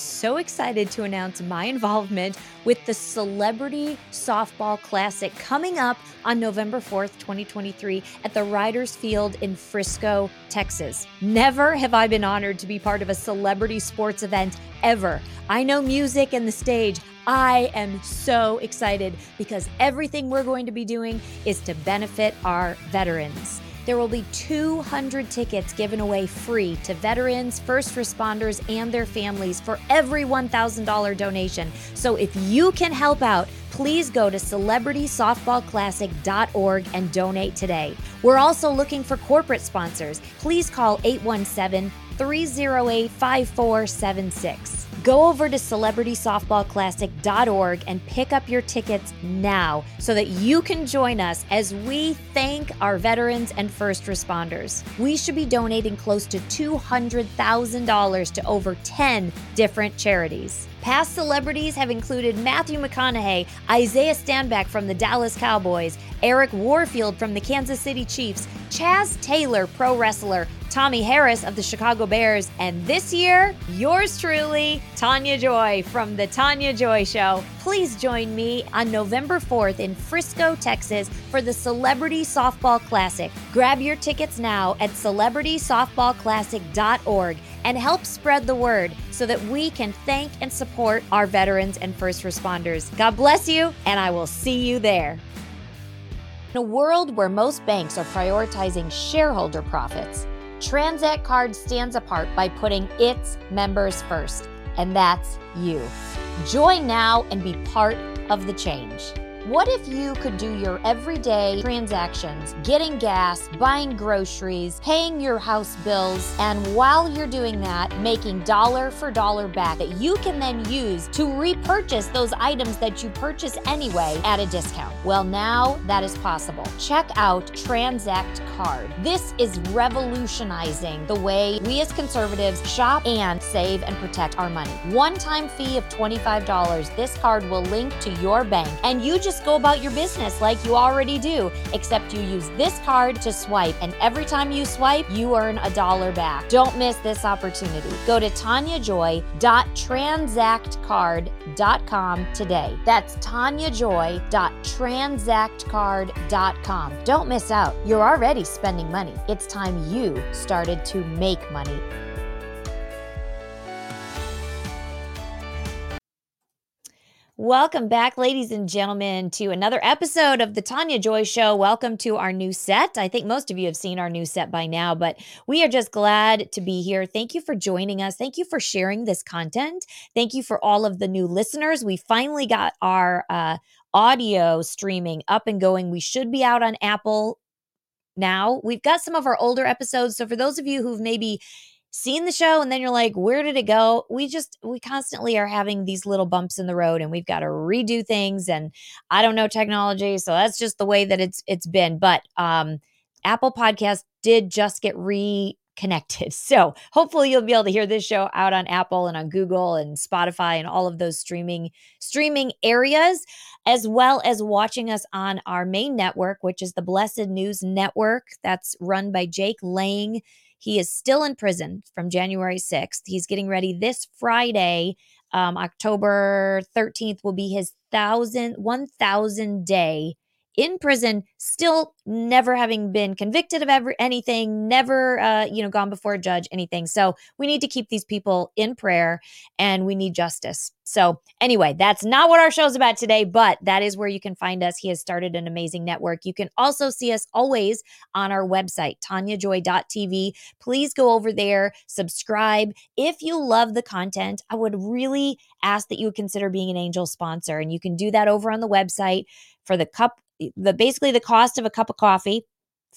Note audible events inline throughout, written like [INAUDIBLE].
so excited to announce my involvement with the Celebrity Softball Classic coming up on November 4th, 2023, at the Riders Field in Frisco, Texas. Never have I been honored to be part of a celebrity sports event ever. I know music and the stage. I am so excited because everything we're going to be doing is to benefit our veterans. There will be 200 tickets given away free to veterans, first responders, and their families for every $1,000 donation. So if you can help out, please go to celebritysoftballclassic.org and donate today. We're also looking for corporate sponsors. Please call 817 308 5476. Go over to celebritysoftballclassic.org and pick up your tickets now so that you can join us as we thank our veterans and first responders. We should be donating close to $200,000 to over 10 different charities. Past celebrities have included Matthew McConaughey, Isaiah Stanback from the Dallas Cowboys, Eric Warfield from the Kansas City Chiefs, Chaz Taylor, pro wrestler, Tommy Harris of the Chicago Bears, and this year, yours truly, Tania Joy from The Tania Joy Show. Please join me on November 4th in Frisco, Texas for the Celebrity Softball Classic. Grab your tickets now at celebritysoftballclassic.org and help spread the word so that we can thank and support our veterans and first responders. God bless you, and I will see you there. In a world where most banks are prioritizing shareholder profits, Tranzact Card stands apart by putting its members first, and that's you. Join now and be part of the change. What if you could do your everyday transactions, getting gas, buying groceries, paying your house bills, and while you're doing that, making dollar for dollar back that you can then use to repurchase those items that you purchase anyway at a discount? Well, now that is possible. Check out Tranzact Card. This is revolutionizing the way we as conservatives shop and save and protect our money. One time fee of $25. This card will link to your bank, and you just just go about your business like you already do, except you use this card to swipe. And every time you swipe, you earn a dollar back. Don't miss this opportunity. Go to taniajoy.tranzactcard.com today. That's taniajoy.tranzactcard.com. Don't miss out. You're already spending money. It's time you started to make money. Welcome back, ladies and gentlemen, to another episode of the Tania Joy Show. Welcome to our new set. I think most of you have seen our new set by now, but we are just glad to be here. Thank you for joining us. Thank you for sharing this content. Thank you for all of the new listeners. We finally got our uh, audio streaming up and going. We should be out on Apple now. We've got some of our older episodes. So for those of you who've maybe seen the show and then you're like where did it go? We just we constantly are having these little bumps in the road and we've got to redo things and i don't know technology so that's just the way that it's it's been but um apple podcast did just get reconnected [LAUGHS] so hopefully you'll be able to hear this show out on apple and on google and spotify and all of those streaming streaming areas as well as watching us on our main network which is the blessed news network. That's run by jake lang he is still in prison from January 6th. He's getting ready this Friday. Um, October 13th will be his thousand, 1000 day in prison, still never having been convicted of ever anything, never uh, you know gone before a judge, anything. So we need to keep these people in prayer, and we need justice. So anyway, that's not what our show's about today, but that is where you can find us. He has started an amazing network. You can also see us always on our website, taniajoy.tv. Please go over there, subscribe. If you love the content, I would really ask that you would consider being an angel sponsor, and you can do that over on the website for the cup the basically the cost of a cup of coffee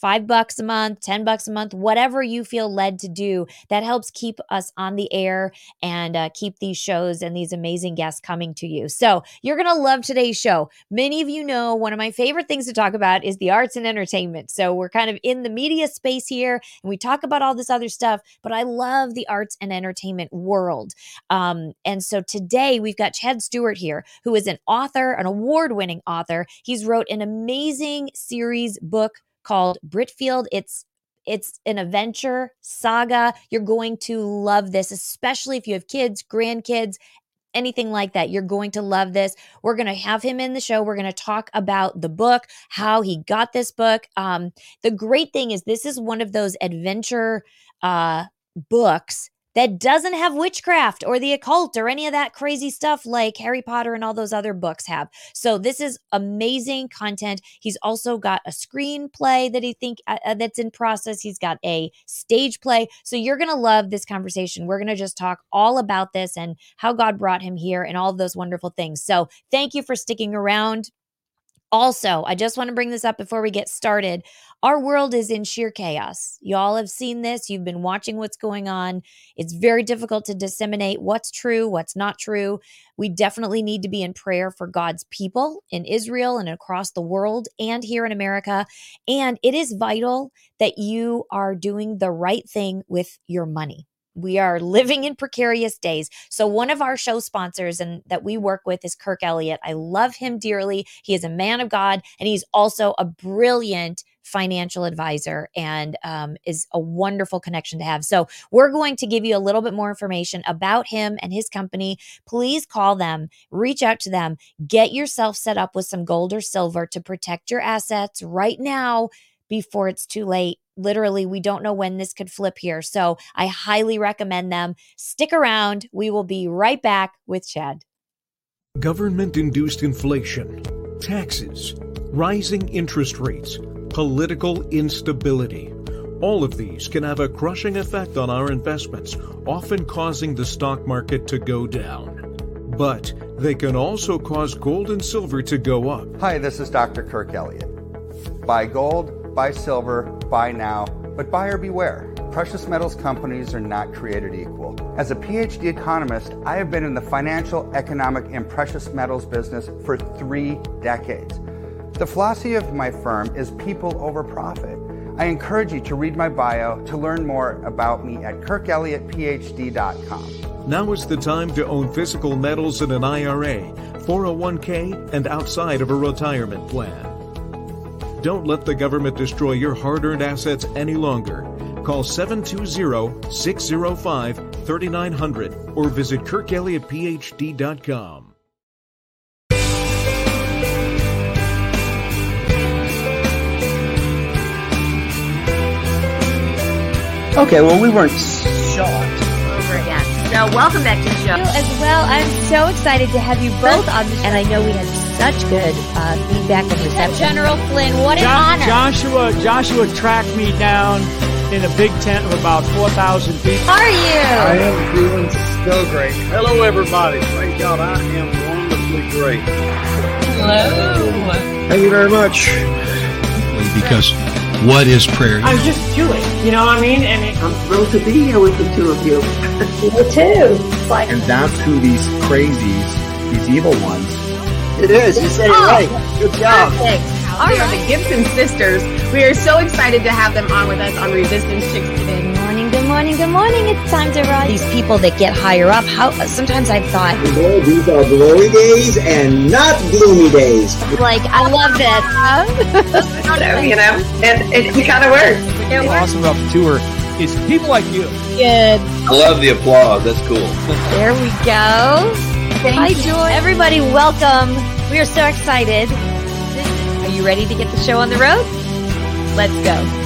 five bucks a month, 10 bucks a month, whatever you feel led to do. That helps keep us on the air and uh, keep these shows and these amazing guests coming to you. So you're going to love today's show. Many of you know one of my favorite things to talk about is the arts and entertainment. So we're kind of in the media space here and we talk about all this other stuff, but I love the arts and entertainment world. Um, and so today we've got Chad Stewart here, who is an author, an award winning author. He's wrote an amazing series book called Britfield. It's It's an adventure saga. You're going to love this, especially if you have kids, grandkids, anything like that. You're going to love this. We're going to have him in the show. We're going to talk about the book, how he got this book. Um, the great thing is, this is one of those adventure uh, books that doesn't have witchcraft or the occult or any of that crazy stuff like Harry Potter and all those other books have. So this is amazing content. He's also got a screenplay that he think uh, uh that's in process. He's got a stage play. So you're going to love this conversation. We're going to just talk all about this and how God brought him here and all of those wonderful things. So thank you for sticking around. Also, I just want to bring this up before we get started. Our world is in sheer chaos. Y'all have seen this. You've been watching what's going on. It's very difficult to disseminate what's true, what's not true. We definitely need to be in prayer for God's people in Israel and across the world and here in America. And it is vital that you are doing the right thing with your money. We are living in precarious days. So one of our show sponsors and that we work with is Kirk Elliott. I love him dearly. He is a man of God and he's also a brilliant financial advisor and um, is a wonderful connection to have. So we're going to give you a little bit more information about him and his company. Please call them, reach out to them, get yourself set up with some gold or silver to protect your assets right now before it's too late literally we don't know when this could flip here. So I highly recommend them. Stick around. We will be right back with Chad. Government induced inflation, taxes, rising interest rates, political instability. All of these can have a crushing effect on our investments, often causing the stock market to go down. But they can also cause gold and silver to go up. Hi, this is Dr. Kirk Elliott. Buy gold buy silver, buy now, but buyer beware. Precious metals companies are not created equal. As a PhD economist, I have been in the financial, economic, and precious metals business for three decades. The philosophy of my firm is people over profit. I encourage you to read my bio to learn more about me at kirkelliottphd.com. Now is the time to own physical metals in an IRA, 401k, and outside of a retirement plan. Don't let the government destroy your hard earned assets any longer. Call 720 605 3900 or visit kirkelliottphd.com. Okay, well, we weren't shot. Over again. So, welcome back to the show. As well, I'm so excited to have you both on the show. And I know we had such good uh, feedback and reception. General Flynn, what an jo- honor. Joshua, Joshua tracked me down in a big tent of about 4,000 people. How are you? I am doing so great. Hello, everybody. Thank God, I am wonderfully great. Hello. Thank you very much. Because what is prayer? I'm just Jewish, you know what I mean? And it, I'm thrilled to be here with the two of you. [LAUGHS] Me too. Like, and that's who these crazies, these evil ones, it is. You said it oh, right. Good job. Perfect. All we right. are the Gibson sisters. We are so excited to have them on with us on Resistance Chicks today. Good morning, good morning, good morning. It's time to rise. These people that get higher up, how sometimes I've thought these are glory days and not gloomy days. Like I love this. [LAUGHS] I know, you know, and it, it kind of works. It works. Awesome about the tour is people like you. Good. I love the applause. That's cool. [LAUGHS] there we go. Thank Hi. Joy. Everybody, welcome. We are so excited. Are you ready to get the show on the road? Let's go.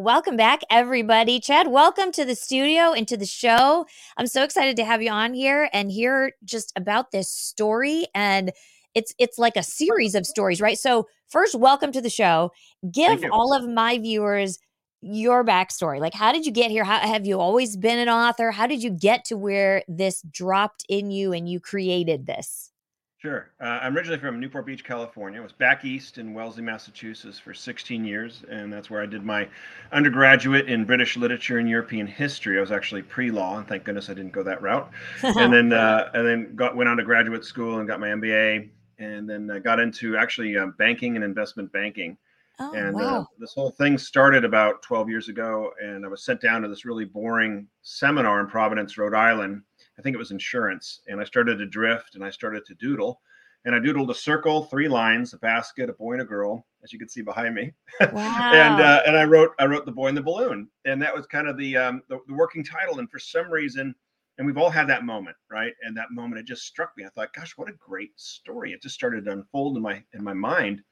Welcome back, everybody. Chad, welcome to the studio and to the show. I'm so excited to have you on here and hear just about this story and it's it's like a series of stories, right? So first, welcome to the show. Give all of my viewers your backstory. Like, how did you get here? How have you always been an author? How did you get to where this dropped in you and you created this? Sure. Uh, I'm originally from Newport Beach, California. I was back east in Wellesley, Massachusetts for 16 years, and that's where I did my undergraduate in British literature and European history. I was actually pre-law, and thank goodness I didn't go that route. [LAUGHS] and then uh, and then got went on to graduate school and got my MBA and then I got into actually uh, banking and investment banking. Oh, and uh, wow. uh, this whole thing started about 12 years ago, and I was sent down to this really boring seminar in Providence, Rhode Island, I think it was insurance, and I started to drift and I started to doodle, and I doodled a circle, three lines, a basket, a boy and a girl, as you can see behind me, [LAUGHS] Wow. and uh, and I wrote I wrote the boy in the balloon, and that was kind of the um, the, the working title. And for some reason, and we've all had that moment, right? And that moment it just struck me. I thought, gosh, what a great story! It just started to unfold in my in my mind.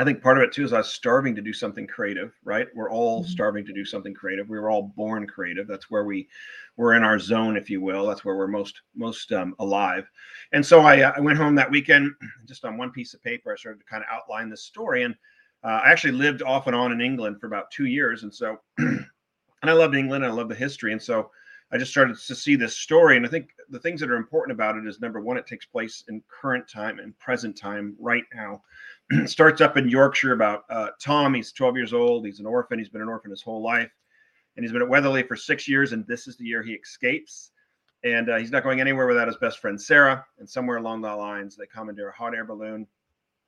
I think part of it too is I was starving to do something creative, right? We're all Mhm. starving to do something creative. We were all born creative. That's where we we're in our zone, if you will. That's where we're most most um, alive. And so I, uh, I went home that weekend, [CLEARS THROAT] just on one piece of paper. I started to kind of outline this story, and uh, I actually lived off and on in England for about two years, and so [CLEARS THROAT] and I loved England. And I love the history, and so I just started to see this story. And I think the things that are important about it is number one, it takes place in current time and present time right now. [CLEARS THROAT] Starts up in Yorkshire about uh, Tom. He's 12 years old. He's an orphan. He's been an orphan his whole life, and he's been at Weatherly for six years. And this is the year he escapes. And uh, he's not going anywhere without his best friend Sarah. And somewhere along the lines, they commandeer a hot air balloon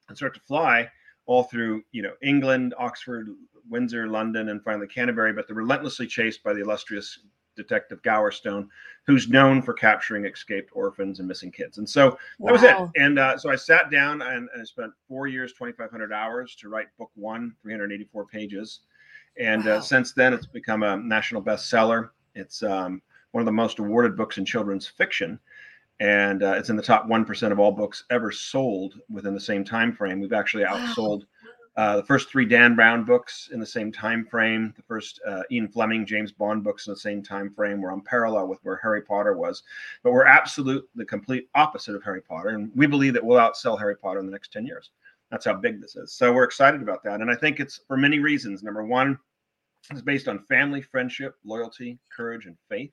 and start to fly all through, you know, England, Oxford, Windsor, London, and finally Canterbury. But they're relentlessly chased by the illustrious Detective Gowerstone, who's known for capturing escaped orphans and missing kids. And so that was it. And uh, so I sat down and, and I spent four years, 2,500 hours to write book one, 384 pages. And Wow. uh, since then, it's become a national bestseller. It's um, one of the most awarded books in children's fiction. And uh, it's in the top 1% of all books ever sold within the same time frame. We've actually Wow. Uh, the first three Dan Brown books in the same time frame, the first uh, Ian Fleming, James Bond books in the same time frame. We're on parallel with where Harry Potter was, but we're absolute the complete opposite of Harry Potter, and we believe that we'll outsell Harry Potter in the next ten years. That's how big this is. So we're excited about that, and I think it's for many reasons. Number one, it's based on family, friendship, loyalty, courage, and faith.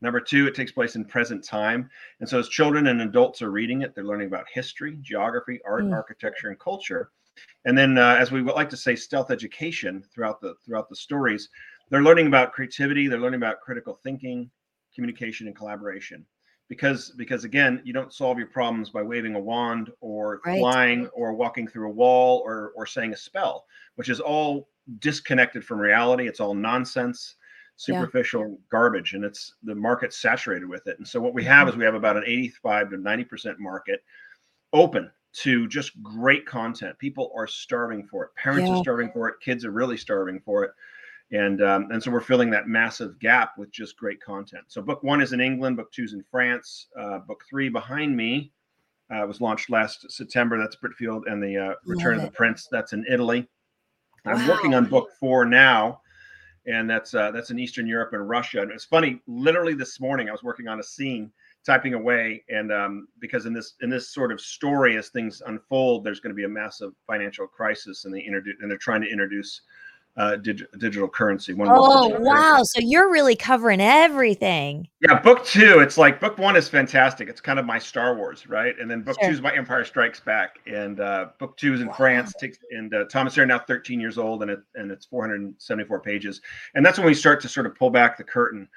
Number two, it takes place in present time. And so as children and adults are reading it, they're learning about history, geography, art, Mm. architecture, and culture. And then uh, as we would like to say, stealth education throughout the throughout the stories, they're learning about creativity, they're learning about critical thinking, communication, and collaboration. Because because again, you don't solve your problems by waving a wand or Right. flying or walking through a wall or or saying a spell, which is all disconnected from reality. It's all nonsense Yeah. superficial garbage and it's the market's saturated with it and so what we have is we have about an 85 to 90 percent market open to just great content. People are starving for it. Parents Yeah. are starving for it. Kids are really starving for it. And um, and so we're filling that massive gap with just great content. So book one is in england book two is in france uh, book three behind me uh, was launched last september. That's britfield and the uh, return of Love the prince. That's in italy. I'm working on book four now and that's uh, that's in Eastern Europe and Russia. And it's funny. Literally this morning, I was working on a scene, typing away, and um, because in this in this sort of story, as things unfold, there's going to be a massive financial crisis, and they introduce and they're trying to introduce uh, dig- digital currency. One Oh, digital wow. currencies. So you're really covering everything. Yeah, book two. It's like book one is fantastic. It's kind of my Star Wars, right? And then book Sure. two is my Empire Strikes Back, and uh, book two is in Wow. France. Takes and uh, Thomas Sawyer now 13 years old, and it and it's 474 pages. And that's when we start to sort of pull back the curtain.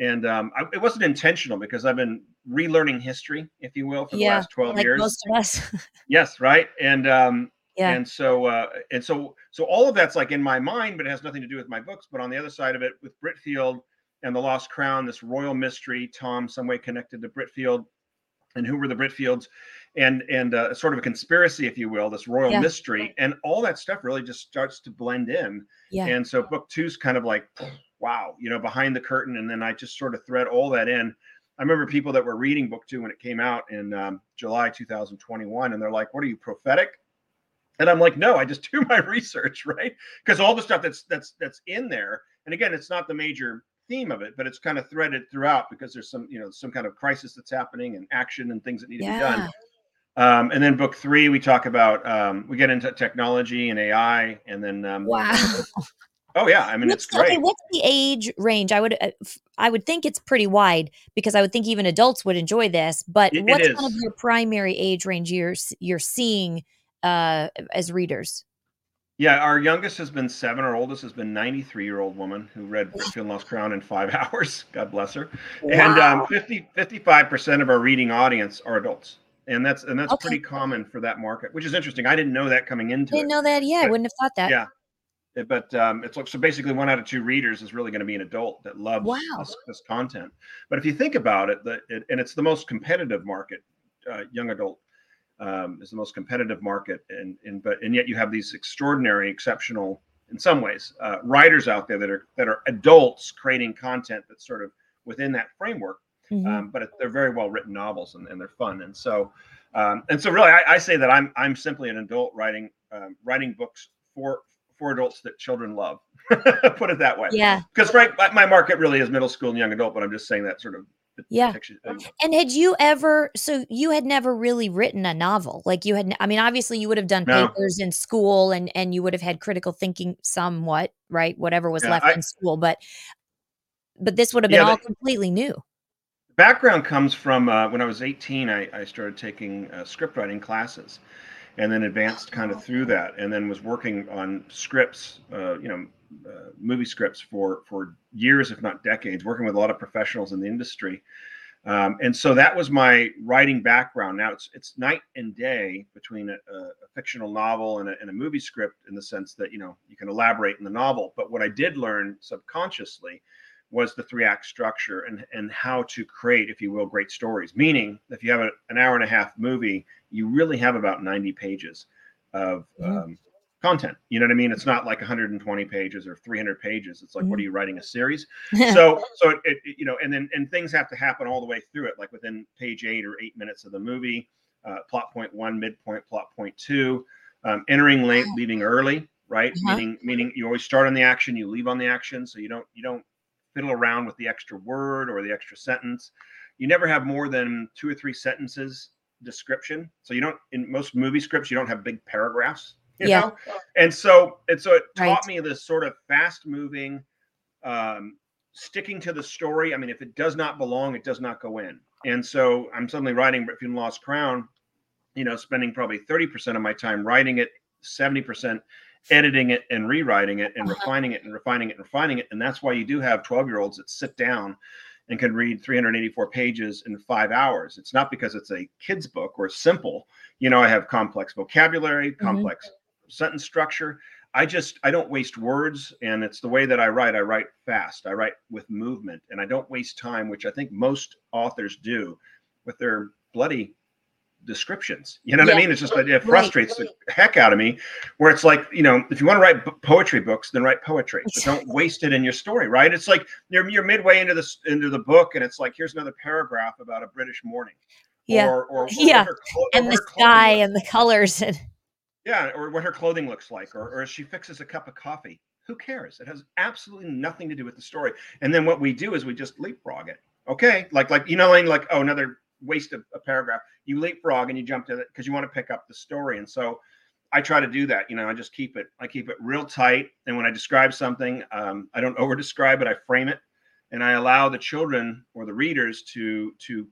And um, I, it wasn't intentional because I've been relearning history, if you will, for the last 12 Like years. most of us. [LAUGHS] Yes, right. And um, yeah. and so uh, and so so all of that's like in my mind, but it has nothing to do with my books. But on the other side of it, with Britfield and the Lost Crown, this royal mystery, Tom some way connected to Britfield, and who were the Britfields, and and uh, sort of a conspiracy, if you will, this royal Yeah. mystery, and all that stuff really just starts to blend in. yeah. And so book two's kind of like, wow, you know, behind the curtain. And then I just sort of thread all that in. I remember people that were reading book two when it came out in um, July 2021, and they're like, "What are you prophetic?" And I'm like, "No, I just [LAUGHS] do my research, right? Because all the stuff that's that's that's in there, and again, it's not the major theme of it, but it's kind of threaded throughout because there's some, you know, some kind of crisis that's happening and action and things that need to be done. Um, and then book three, we talk about um, we get into technology and AI, and then um, Wow. [LAUGHS] Oh yeah, I mean What's it's great. okay, what's the age range? I would uh, I would think it's pretty wide because I would think even adults would enjoy this. But It- it what's kind of your primary age range you're you're seeing uh, as readers? Yeah, our youngest has been seven. Our oldest has been 93 year old woman who read Britfield and Lost Crown in five [LAUGHS] hours. God bless her. And um, 50, 55% of our reading audience are adults. And that's and that's Okay. pretty common for that market, which is interesting. I didn't know that coming into Didn't it. know that. Yeah, I wouldn't have thought that. Yeah. But um, it's like so basically one out of two readers is really going to be an adult that loves Wow. this, this content. But if you think about it, the, it, and it's the most competitive market, uh, young adult um, is the most competitive market, and and but and yet you have these extraordinary, exceptional, in some ways, uh, writers out there that are that are adults creating content that's sort of within that framework. Mhm. Um, but it, they're very well written novels and, and they're fun. And so, um, and so really, I, I say that I'm I'm simply an adult writing um, writing books for for adults that children love. [LAUGHS] Put it that way. Yeah. Because Frank, my, my market really is middle school and young adult, but I'm just saying that sort of Yeah. And had you ever, so you had never really written a novel? Like you had, I mean, obviously you would have done No. papers in school and, and you would have had critical thinking somewhat, right? Whatever was Yeah, left I- in school, but, but this would have been Yeah, all the- completely new. background comes from uh, when I was 18. I, I started taking uh, script writing classes, and then advanced kind of through that, and then was working on scripts, uh, you know, uh, movie scripts for for years, if not decades, working with a lot of professionals in the industry. Um, and so that was my writing background. Now it's it's night and day between a, a, fictional novel and a, and a movie script in the sense that you know you can elaborate in the novel. But what I did learn subconsciously was the three act structure and and how to create, if you will, great stories. Meaning, if you have a, an hour and a half movie, you really have about ninety pages of um, content. You know what I mean? It's not like 120 pages or 300 pages. It's like, what are you writing a series? [LAUGHS] so so it, it you know, and then and things have to happen all the way through it, like within page eight or eight minutes of the movie. Uh, plot point one, midpoint, plot point two, um, entering late, leaving early, right? Uh-huh. Meaning meaning you always start on the action, you leave on the action, so you don't you don't fiddle around with the extra word or the extra sentence. You never have more than two or three sentences description. So you don't in most movie scripts you don't have big paragraphs. You Yeah. know? And so and so it Right. taught me this sort of fast moving, um, sticking to the story. I mean, if it does not belong, it does not go in. And so I'm suddenly writing Britfield Lost Crown, you know, spending probably 30% of my time writing it, 70% editing it and rewriting it and refining it and refining it and refining it. And that's why you do have 12 year olds that sit down and can read 384 pages in five hours. It's not because it's a kid's book or simple. You know, I have complex vocabulary, mm-hmm. complex sentence structure. I just I don't waste words, and it's the way that I write. I write fast. I write with movement, and I don't waste time, which I think most authors do with their bloody descriptions. You know what I mean? It's just that it Right. frustrates the heck out of me. Where it's like, you know, if you want to write b- poetry books, then write poetry, but don't waste it in your story, right? It's like you're you're midway into this into the book, and it's like here's another paragraph about a British morning. Yeah. Or, or, or yeah. clo- And the sky and the colors and yeah, or what her clothing looks like, or, or she fixes a cup of coffee. Who cares? It has absolutely nothing to do with the story. And then what we do is we just leapfrog it. Okay, like like you know, like oh, another waste of a paragraph. You leapfrog and you jump to it because you want to pick up the story. And so I try to do that. You know, I just keep it. I keep it real tight. And when I describe something, um, I don't over describe it. I frame it, and I allow the children or the readers to to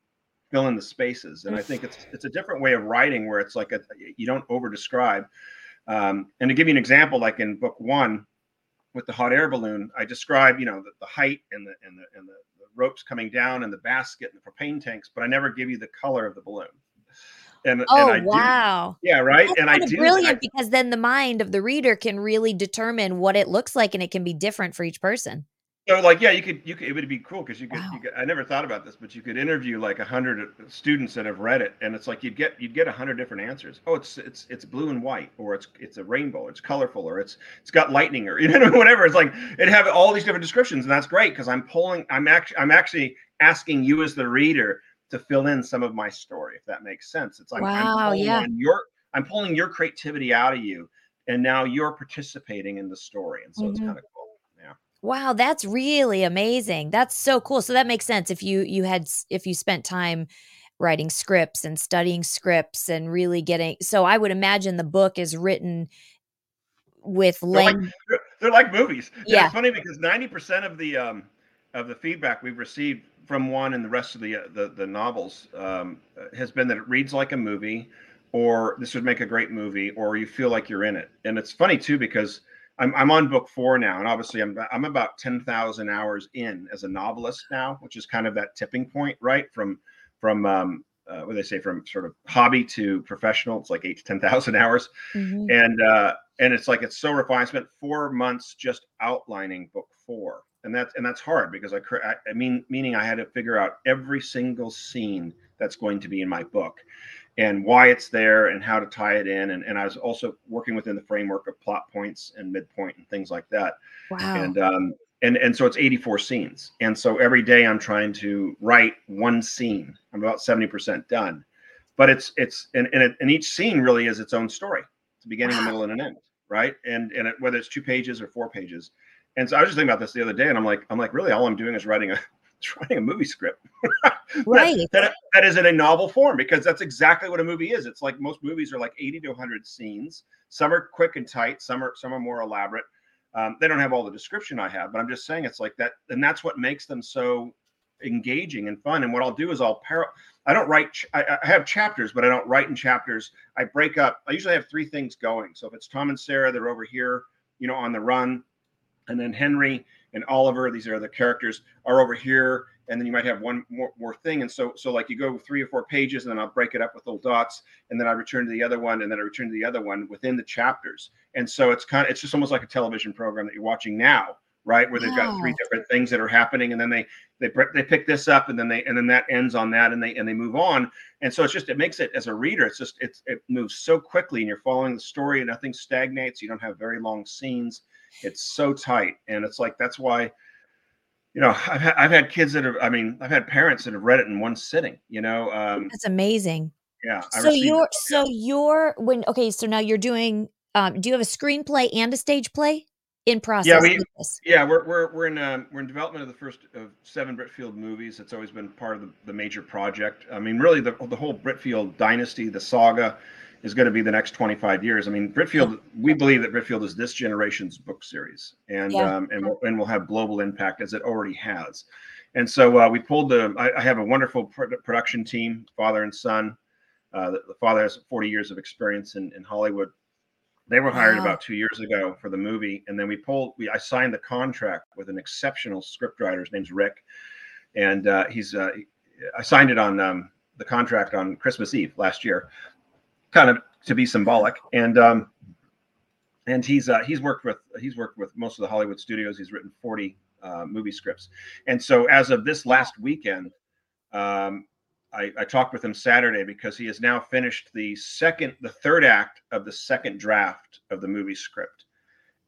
fill in the spaces. And I think it's it's a different way of writing where it's like a, you don't over describe. Um, and to give you an example, like in book one with the hot air balloon, I describe you know the, the height and the and the and the, the ropes coming down and the basket and the propane tanks, but I never give you the color of the balloon. And, Oh and I do- wow. yeah, right. That's and I do brilliant because then the mind of the reader can really determine what it looks like and it can be different for each person. So like yeah, you could you could it would be cool because you could you could I never thought about this, but you could interview like a hundred students that have read it, and it's like you'd get you'd get a hundred different answers. Oh, it's it's it's blue and white, or it's it's a rainbow, or it's colorful, or it's it's got lightning, or [LAUGHS] you know whatever. It's like it have all these different descriptions, and that's great because I'm pulling I'm actually I'm actually asking you as the reader to fill in some of my story, if that makes sense. It's like I'm Wow, pulling yeah. your I'm pulling your creativity out of you, and now you're participating in the story, and so it's Mhm. kind of cool. Wow, that's really amazing. That's so cool. So that makes sense if you you had if you spent time writing scripts and studying scripts and really getting so I would imagine the book is written with They're like, they're, they're like movies. Yeah. It's funny because ninety percent of the um, of the feedback we've received from one and the rest of the uh, the, the novels um, uh, has been that it reads like a movie, or this would make a great movie, or you feel like you're in it. And it's funny too because I'm I'm on book four now, and obviously I'm I'm about ten thousand hours in as a novelist now, which is kind of that tipping point, right? From from um, uh, what do they say from sort of hobby to professional. It's like eight to ten thousand [LAUGHS] hours Mhm. and uh and it's like it's so refined. I spent four months just outlining book four, and that's and that's hard because I, I mean meaning I had to figure out every single scene that's going to be in my book and why it's there and how to tie it in. And, and i was also working within the framework of plot points and midpoint and things like that. Wow. And um and and so it's 84 scenes. And so every day i'm trying to write one scene. I'm about 70% done. But it's it's and and, it, and each scene really is its own story. It's a beginning wow. a middle and an end right? And and it, whether it's two pages or four pages. And so i was just thinking about this the other day and i'm like i'm like really all i'm doing is writing a [LAUGHS] writing a movie script. [LAUGHS] right. That, that is in a novel form because that's exactly what a movie is. It's like most movies are like 80 to 100 scenes. Some are quick and tight, some are some are more elaborate. Um, they don't have all the description I have, but I'm just saying it's like that, and that's what makes them so engaging and fun. And what I'll do is I'll pair. I don't write. Ch- I, I, have chapters, but I don't write in chapters. I break up. I usually have three things going. So if it's Tom and Sarah, they're over here, you know, on the run, and then Henry and Oliver, these are the characters, are over here, and then you might have one more, more thing. And so, so like you go three or four pages, and then I'll break it up with little dots, and then I return to the other one, and then I return to the other one within the chapters. And so it's kind of it's just almost like a television program that you're watching now, right? Where they've got three different things that are happening, and then they they they pick this up, and then they and then that ends on that, and they and they move on. And so it's just it makes it as a reader, it's just it's it moves so quickly, and you're following the story, and nothing stagnates. You don't have very long scenes it's so tight, and it's like that's why, you know, I've had, I've had kids that have. I mean, I've had parents that have read it in one sitting. You know, um, that's amazing. Yeah. I so you're so you're when okay. So now you're doing. Um, do you have a screenplay and a stage play in process? Yeah, we, yeah, we're we're we're in um, we're in development of the first of seven Britfield movies. It's always been part of the, the major project. I mean, really, the the whole Britfield dynasty, the saga is going to be the next 25 years. I mean, Britfield, we believe that Britfield is this generation's book series, and yeah. um, and will, and will have global impact as it already has. And so uh, we pulled the. I, I have a wonderful production team, father and son. Uh, the, the, father has 40 years of experience in, in Hollywood. They were hired wow. about two years ago for the movie, and then we pulled. We I signed the contract with an exceptional scriptwriter. His name's Rick, and uh, he's. Uh, I signed it on um, the contract on Christmas Eve last year, kind of to be symbolic. And um, and he's uh, he's worked with he's worked with most of the Hollywood studios. He's written 40 uh, movie scripts. And so as of this last weekend, um, I, I, talked with him Saturday because he has now finished the second, the third act of the second draft of the movie script,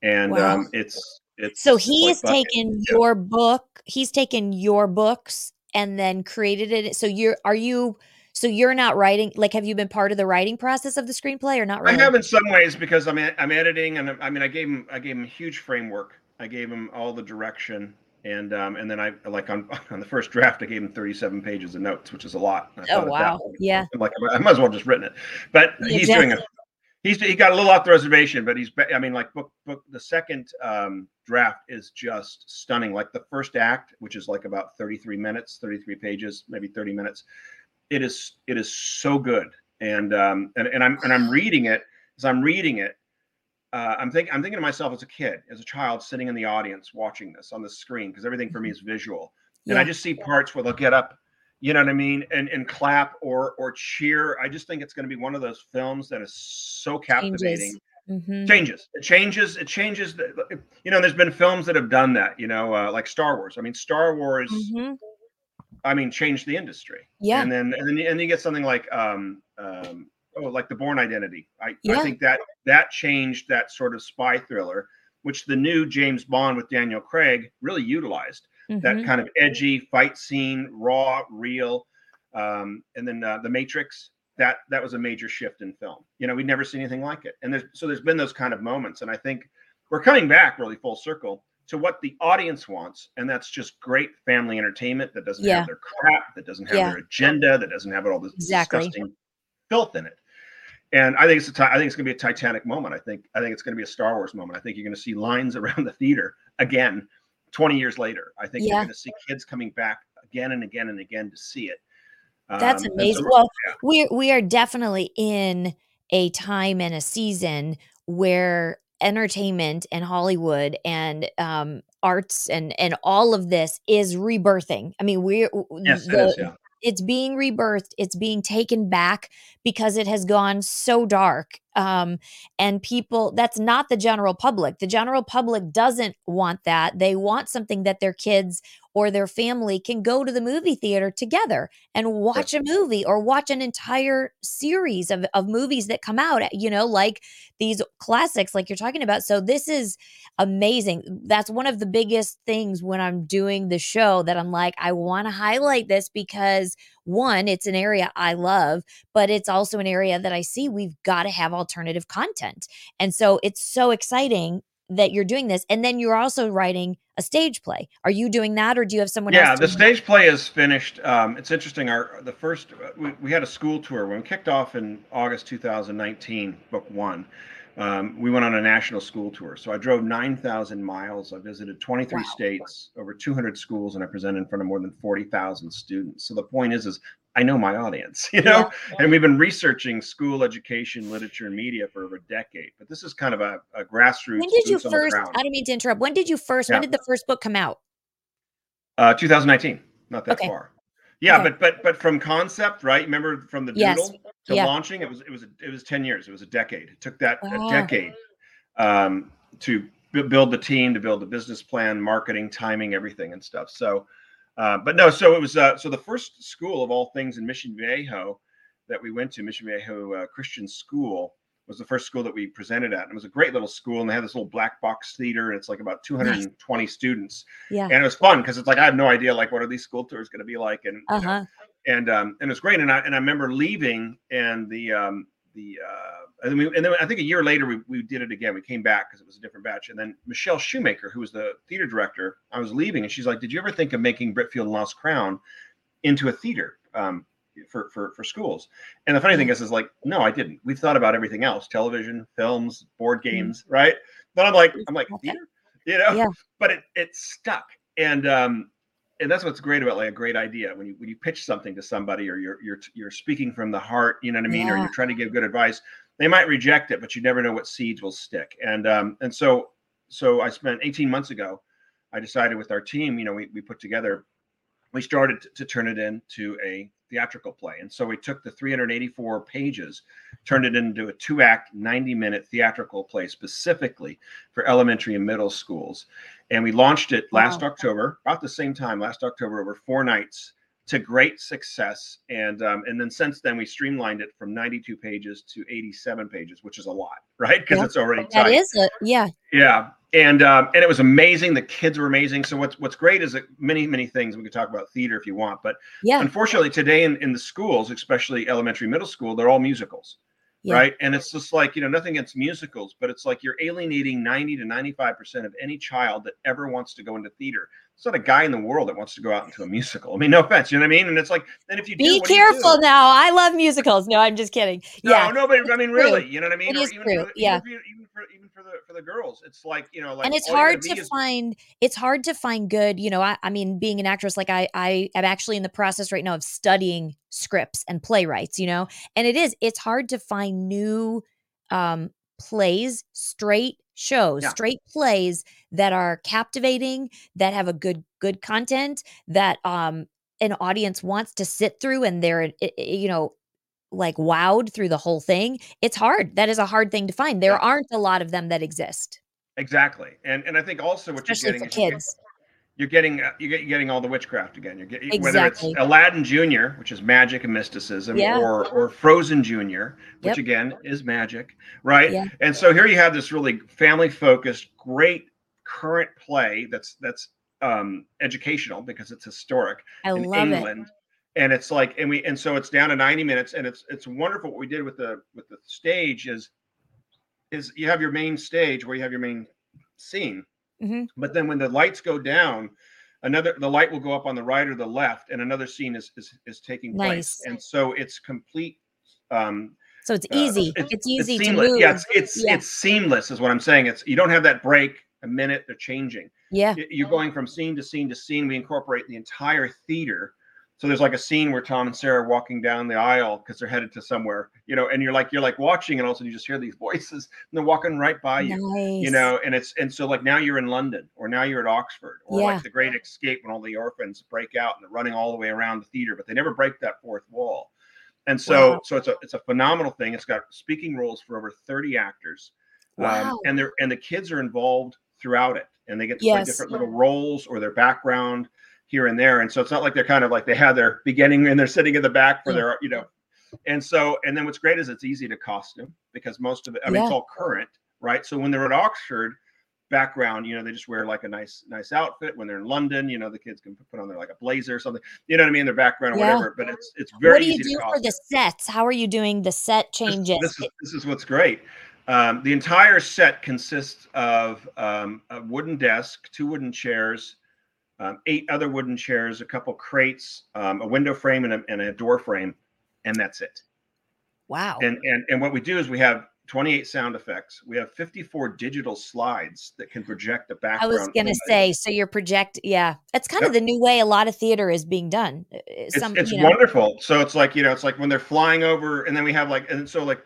and wow. um, it's it's so he's taken your book. He's taken your books and then created it. So you're are you so you're not writing like have you been part of the writing process of the screenplay or not really? I have in some ways because I'm I'm editing and I mean I gave him I gave him a huge framework. I gave him all the direction and um and then I like on [LAUGHS] on the first draft I gave him 37 pages of notes, which is a lot. Oh wow. Yeah. I'm like I might as well just written it. But he's doing a he's he got a little off the reservation, but he's I mean like book book the second um draft is just stunning. Like the first act, which is like about 33 minutes, 33 pages, maybe 30 minutes it is it is so good and um and, and i'm and i'm reading it as i'm reading it uh, I'm thinking I'm thinking to myself as a kid, as a child, sitting in the audience watching this on the screen because everything for me mm-hmm. is visual, yeah. and I just see parts where they'll get up, you know what I mean, and and clap or or cheer. I just think it's going to be one of those films that is so captivating. Changes. Mm-hmm. changes. It changes. It changes. The, you know, there's been films that have done that. You know, uh, like Star Wars. I mean, Star Wars. Mm-hmm. I mean, change the industry. Yeah. And then and then and you get something like um um oh like the Bourne Identity. I yeah. I think that that changed that sort of spy thriller, which the new James Bond with Daniel Craig really utilized. Mm-hmm. That kind of edgy fight scene, raw, real. Um, and then uh, the Matrix. That that was a major shift in film. You know, we'd never seen anything like it. And there's so there's been those kind of moments, and I think we're coming back really full circle to what the audience wants, and that's just great family entertainment that doesn't yeah. have their crap, that doesn't have yeah. their agenda, that doesn't have all this exactly. disgusting filth in it. And I think it's a I think it's going to be a Titanic moment. I think I think it's going to be a Star Wars moment. I think you're going to see lines [LAUGHS] around the theater again, 20 years later. I think yeah. you're going to see kids coming back again and again and again to see it. That's um, amazing. Well, we we are definitely in a time and a season where entertainment and Hollywood and um, arts and and all of this is rebirthing. I mean, we're yes, the, it is, yeah. it's being rebirthed. It's being taken back because it has gone so dark. Um, and people that's not the general public the general public doesn't want that they want something that their kids or their family can go to the movie theater together and watch a movie or watch an entire series of, of movies that come out, you know, like these classics, like you're talking about. So, this is amazing. That's one of the biggest things when I'm doing the show that I'm like, I want to highlight this because one, it's an area I love, but it's also an area that I see we've got to have alternative content. And so, it's so exciting that you're doing this and then you're also writing a stage play are you doing that or do you have someone yeah the stage play is finished um, it's interesting our the first we, we, had a school tour when we kicked off in august 2019 book one um, we went on a national school tour so i drove 9000 miles i visited 23 wow. states over 200 schools and i presented in front of more than 40000 students so the point is is I know my audience, [LAUGHS] you know, yeah, yeah. and we've been researching school education, literature, and media for over a decade. But this is kind of a, a grassroots. When did you first? I don't mean to interrupt. When did you first? Yeah. When did the first book come out? Uh, 2019. Not that okay. far. Yeah, but but but from concept, right? Remember from the doodle yes. to launching, it was it was it was 10 years. It was a decade. It took that a decade um, to b- build the team, to build the business plan, marketing, timing, everything, and stuff. So uh, but no, so it was uh, so the first school of all things in Mission Viejo that we went to, Mission Viejo uh, Christian School, was the first school that we presented at. And it was a great little school, and they had this little black box theater, and it's like about 220 nice. students. Yeah, and it was fun because it's like I have no idea like what are these school tours going to be like, and uh-huh. you know, uh-huh. and um, and it was great. And I and I remember leaving, and the um, the uh, and then, we, and then I think a year later we, we did it again. We came back because it was a different batch. And then Michelle Shoemaker, who was the theater director, I was leaving, and she's like, "Did you ever think of making Britfield and Lost Crown into a theater um, for for for schools?" And the funny thing mm-hmm. is, is like, no, I didn't. We've thought about everything else: television, films, board mm-hmm. games, mm-hmm. right? But I'm like, I'm like theater, you know. Yeah. [LAUGHS] But it it stuck, and um, and that's what's great about like a great idea when you when you pitch something to somebody or you're you're you're speaking from the heart, you know what I mean, yeah. or you're trying to give good advice they might reject it, but you never know what seeds will stick. And um, and so so I spent 18 months ago. I decided with our team, you know, we, we put together, we started to, to turn it into a theatrical play. And so we took the 384 pages, turned it into a two act, 90 minute theatrical play specifically for elementary and middle schools. And we launched it last wow. October, about the same time, last October, over four nights to great success. And um, and then since then we streamlined it from 92 pages to 87 pages, which is a lot, [LAUGHS] right? Because it's already that tight. is a yeah. Yeah. And um, and it was amazing. The kids were amazing. So what's what's great is that many many things we could talk about theater if you want, but yeah. unfortunately today in, in the schools, especially elementary, middle school, they're all musicals. Yeah. right? And it's just like, you know, nothing against musicals, but it's like you're alienating 90 to 95% of any child that ever wants to go into theater there's not a guy in the world that wants to go out into a musical. I mean, no offense, you know what I mean? And it's like, and if you do. be do, careful do? now. I love musicals. No, I'm just kidding. No, yeah, no, but I mean, really, you know what I mean? It is true. For, yeah, even, even for even for the for the girls, it's like you know, like, and it's hard to is- find. It's hard to find good. You know, I, I mean, being an actress, like I, I am actually in the process right now of studying scripts and playwrights. You know, and it is. It's hard to find new um plays straight shows, yeah. straight plays that are captivating, that have a good good content that um an audience wants to sit through and they're you know like wowed through the whole thing. It's hard. That is a hard thing to find. There yeah. aren't a lot of them that exist. Exactly. And and I think also what Especially you're getting for kids you're getting uh, you're getting all the witchcraft again. You're getting exactly. whether it's Aladdin Junior, which is magic and mysticism, yeah. or or Frozen Junior, which yep. again is magic, right? Yeah. And so here you have this really family focused, great current play that's that's um, educational because it's historic I in England. It. And it's like, and we, and so it's down to 90 minutes, and it's it's wonderful. What we did with the with the stage is, is you have your main stage where you have your main scene, Mm-hmm. But then when the lights go down, another the light will go up on the right or the left, and another scene is is, is taking nice. place. And so it's complete. Um, so it's easy. Uh, it's, it's, easy it's to move. Yeah, it's it's, yeah. it's seamless, is what I'm saying. It's you don't have that break a minute. They're changing. Yeah, you're going from scene to scene to scene. We incorporate the entire theater so there's like a scene where Tom and Sarah are walking down the aisle because they're headed to somewhere, you know, and you're like you're like watching, and also you just hear these voices, and they're walking right by you, nice. you know, and it's and so like now you're in London, or now you're at Oxford, or yeah. like the Great Escape when all the orphans break out and they're running all the way around the theater, but they never break that fourth wall. And so, Wow. so it's a it's a phenomenal thing. It's got speaking roles for over 30 actors, um, and they're and the kids are involved throughout it, and they get to play different little roles or their background here and there. And so it's not like they're kind of like they have their beginning and they're sitting in the back for Yeah. their you know. And so, and then what's great is it's easy to costume because most of it, I mean, it's all current, right? So when they're at Oxford, background, you know, they just wear like a nice, nice outfit. When they're in London, you know, the kids can put on their like a blazer or something, you know what I mean, their background or Yeah. whatever. But it's it's very what do you do for the sets? How are you doing the set This, changes? this is this is what's great. Um, the entire set consists of um, a wooden desk, two wooden chairs, um, eight other wooden chairs, a couple crates, um, a window frame, and a, and a door frame, and that's it. wow. And and and what we do is we have 28 sound effects. We have 54 digital slides that can project the back. I was gonna say, so you're project, yeah. It's kind of the new way a lot of theater is being done. Uh, uh, it's, Some, it's you know, wonderful. So it's like you know, it's like when they're flying over, and then we have like, and so like,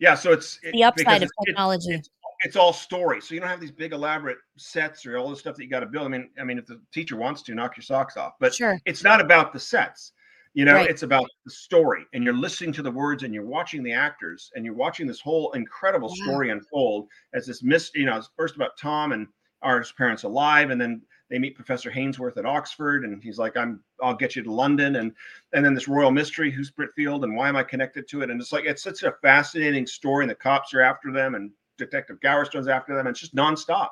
yeah. So it's it- the upside of it's- it's- technology. it's, it's all story. So you don't have these big elaborate sets or all the stuff that you got to build. I mean, I mean, if the teacher wants to, knock your socks off. But Sure. it's not about the sets. You know, Right. it's about the story, and you're listening to the words, and you're watching the actors, and you're watching this whole incredible Wow. story unfold as this mystery. You know, it's first about Tom and are his parents alive, and then they meet Professor Hainsworth at Oxford, and he's like, "I'm, I'll get you to London," and and then this royal mystery, who's Britfield, and why am I connected to it? And it's like it's such a fascinating story, and the cops are after them, and Detective Gowerstone's after them, and it's just nonstop.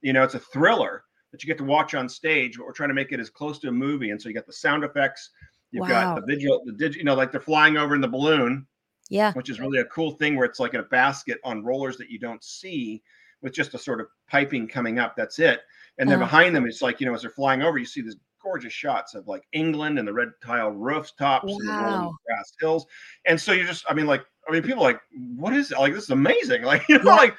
You know, it's a thriller that you get to watch on stage, but we're trying to make it as close to a movie, and so you got the sound effects, you've Wow. got the digital, the digital, you know, like they're flying over in the balloon, Yeah. which is really a cool thing where it's like in a basket on rollers that you don't see with just a sort of piping coming up. That's it. And then Uh. behind them, it's like, you know, as they're flying over, you see these gorgeous shots of like England and the red tile rooftops and the rolling grass hills. And so you just, I mean, like, I mean, people are like, what is it? Like, this is amazing. [LAUGHS] Like, you know, Yeah. like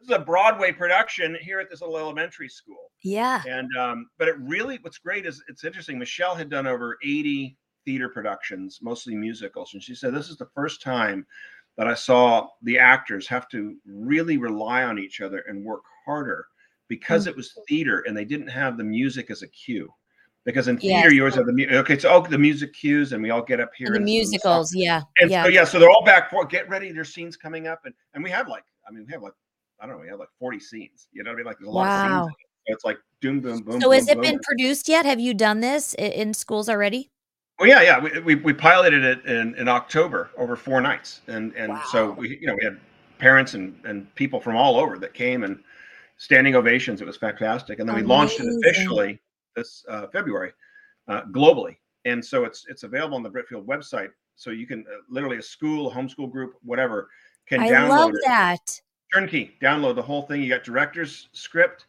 this is a Broadway production here at this little elementary school. Yeah. And um, but it really what's great is it's interesting. Michelle had done over 80 theater productions, mostly musicals, and she said this is the first time that I saw the actors have to really rely on each other and work harder because Mm. it was theater and they didn't have the music as a cue. Because in Yes. theater, you always have the mu- okay, so oh, the music cues, and we all get up here And the and musicals, yeah. And yeah. so yeah, so they're all back for get ready. There's scenes coming up, and and we have like, I mean, we have like, I don't know, we have like 40 scenes. You know what I mean? Like there's a lot of Wow. scenes. it. So it's like doom, boom, boom. So boom, has it boom. been produced yet? Have you done this in schools already? Well, yeah, yeah. We, we, we piloted it in, in October over four nights, and and so we you know we had parents and and people from all over that came and standing ovations. It was fantastic, and then we launched it officially this uh, February uh, globally, and so it's it's available on the Britfield website. So you can uh, literally a school, a homeschool group, whatever, can I download love it. that. turnkey download the whole thing you got director's script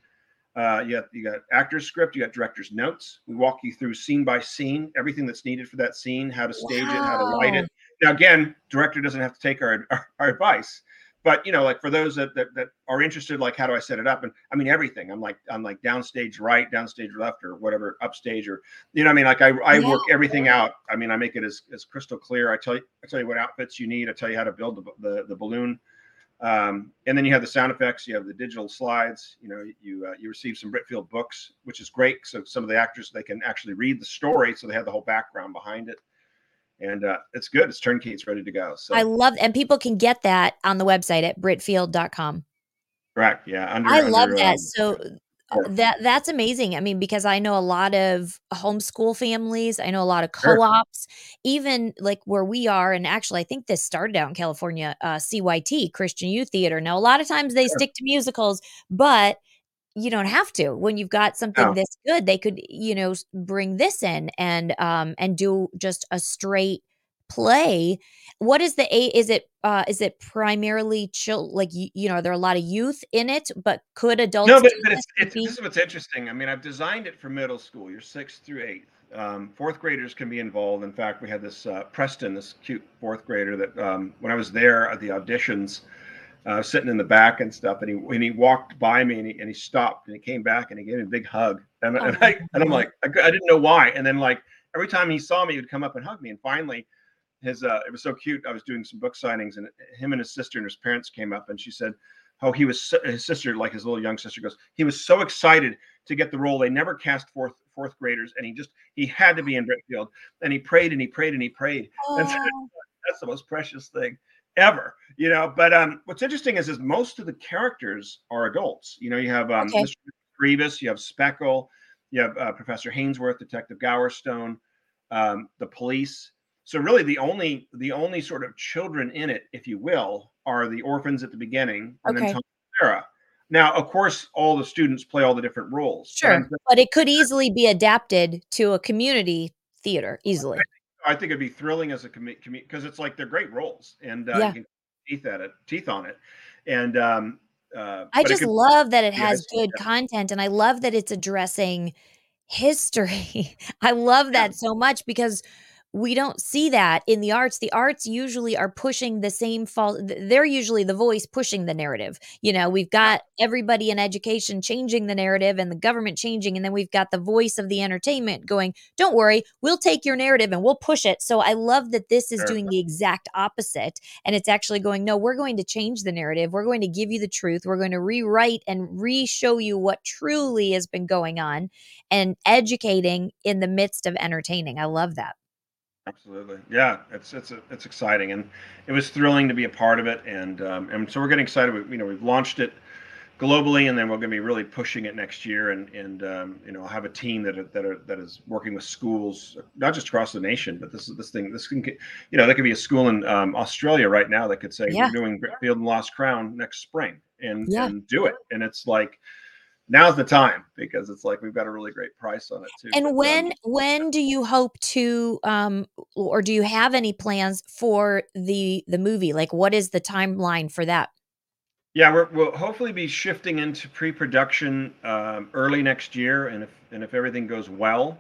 uh, you got you got actor's script you got director's notes we walk you through scene by scene everything that's needed for that scene how to stage it how to light it now again director doesn't have to take our, our, [LAUGHS] our advice but you know like for those that, that that are interested like how do i set it up? And i mean everything. I'm like i'm like downstage right downstage left or whatever upstage or you know i mean like i, I Yeah. work everything out. I mean i make it as, as crystal clear. I tell you i tell you what outfits you need. I tell you how to build the, the, the balloon. Um, and then you have the sound effects. You have the digital slides. You know you uh, you receive some britfield books which is great. So some of the actors they can actually read the story so they have the whole background behind it and uh, it's good it's turnkey it's ready to go so I love and people can get that on the website at britfield.com. correct yeah under, I love under, that. um, So Sure. that that's amazing. I mean, because I know a lot of homeschool families. I know a lot of Sure. co-ops, even like where we are. And actually, I think this started out in California, uh, CYT Christian Youth Theater. Now, a lot of times they Sure. stick to musicals, but you don't have to. When you've got something No. this good, they could, you know, bring this in and um and do just a straight play. What is the a? Is it uh is it primarily chill? Like you, you know, are there are a lot of youth in it, but could adults? no but, but it's, it's be- this is what's interesting i mean i've designed it for middle school you're sixth through eighth um, fourth graders can be involved in fact we had this uh, preston this cute fourth grader that um, when i was there at the auditions uh, sitting in the back and stuff and he when he walked by me and he, and he stopped and he came back and he gave me a big hug and, and, I, and i'm like I, I didn't know why and then like every time he saw me he would come up and hug me and finally his uh it was so cute i was doing some book signings and him and his sister and his parents came up and she said how he was so, his sister, like his little young sister, goes. He was so excited to get the role. They never cast fourth fourth graders, and he just he had to be in Britfield. And he prayed and he prayed and he prayed. Oh. And [LAUGHS] that's the most precious thing ever, you know. But um, what's interesting is is most of the characters are adults. You know, you have um, okay. Mr. Grievous, you have Speckle, you have uh, Professor Hainsworth, Detective Gowerstone, um, the police. So really, the only the only sort of children in it, if you will, are the orphans at the beginning, and okay. then Tom and Sarah. Now, of course, all the students play all the different roles. Sure, but, but it could easily be adapted to a community theater easily. I think it'd be thrilling as a community because it's like they're great roles and uh, yeah. you can teeth at it, teeth on it, and um, uh, I just could, love that it has good yeah. content, and I love that it's addressing history. [LAUGHS] I love that so much because we don't see that in the arts. The arts usually are pushing the same fault they're usually the voice pushing the narrative. You know we've got everybody in education changing the narrative and the government changing and then we've got the voice of the entertainment going don't worry we'll take your narrative and we'll push it. So i love that this is doing the exact opposite and it's actually going no we're going to change the narrative. We're going to give you the truth. We're going to rewrite and re-show you what truly has been going on and educating in the midst of entertaining. I love that Absolutely, yeah. It's it's it's exciting, and it was thrilling to be a part of it, and um, and so we're getting excited. We, you know, we've launched it globally, and then we're going to be really pushing it next year, and and um, you know, have a team that are, that are that is working with schools, not just across the nation, but this is this thing. This can, get, you know, there could be a school in um, Australia right now that could say yeah. we're doing Field and Lost Crown next spring, and yeah. and do it, and it's like now's the time because it's like we've got a really great price on it too. And but, when um, when do you hope to um or do you have any plans for the the movie? Like what is the timeline for that? Yeah, we will hopefully be shifting into pre-production um, early next year, and if and if everything goes well,